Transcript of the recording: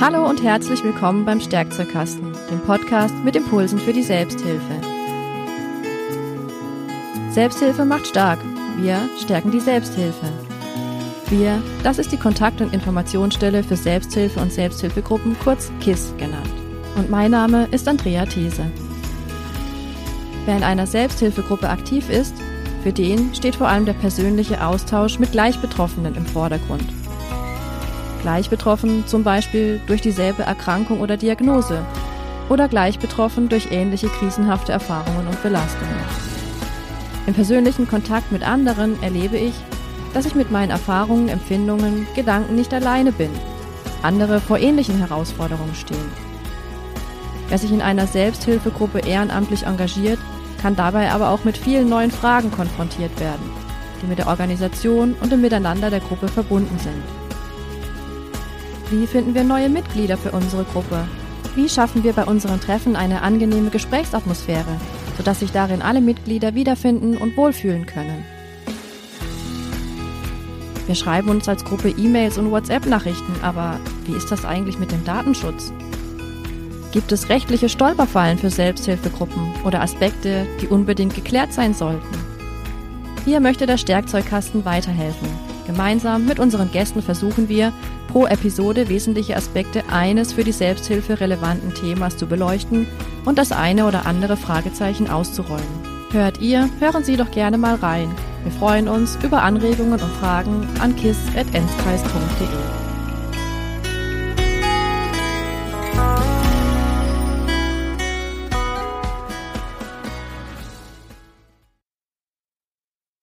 Hallo und herzlich willkommen beim Stärkzeugkasten, dem Podcast mit Impulsen für die Selbsthilfe. Selbsthilfe macht stark. Wir stärken die Selbsthilfe. Wir, das ist die Kontakt- und Informationsstelle für Selbsthilfe und Selbsthilfegruppen, kurz KISS genannt. Und mein Name ist Andrea These. Wer in einer Selbsthilfegruppe aktiv ist, für den steht vor allem der persönliche Austausch mit Gleichbetroffenen im Vordergrund. Gleich betroffen zum Beispiel durch dieselbe Erkrankung oder Diagnose oder gleich betroffen durch ähnliche krisenhafte Erfahrungen und Belastungen. Im persönlichen Kontakt mit anderen erlebe ich, dass ich mit meinen Erfahrungen, Empfindungen, Gedanken nicht alleine bin, andere vor ähnlichen Herausforderungen stehen. Wer sich in einer Selbsthilfegruppe ehrenamtlich engagiert, kann dabei aber auch mit vielen neuen Fragen konfrontiert werden, die mit der Organisation und dem Miteinander der Gruppe verbunden sind. Wie finden wir neue Mitglieder für unsere Gruppe? Wie schaffen wir bei unseren Treffen eine angenehme Gesprächsatmosphäre, sodass sich darin alle Mitglieder wiederfinden und wohlfühlen können? Wir schreiben uns als Gruppe E-Mails und WhatsApp-Nachrichten, aber wie ist das eigentlich mit dem Datenschutz? Gibt es rechtliche Stolperfallen für Selbsthilfegruppen oder Aspekte, die unbedingt geklärt sein sollten? Hier möchte der Stärkzeugkasten weiterhelfen. Gemeinsam mit unseren Gästen versuchen wir, pro Episode wesentliche Aspekte eines für die Selbsthilfe relevanten Themas zu beleuchten und das eine oder andere Fragezeichen auszuräumen. Hört ihr, hören Sie doch gerne mal rein. Wir freuen uns über Anregungen und Fragen an kiss.enzkreis.de.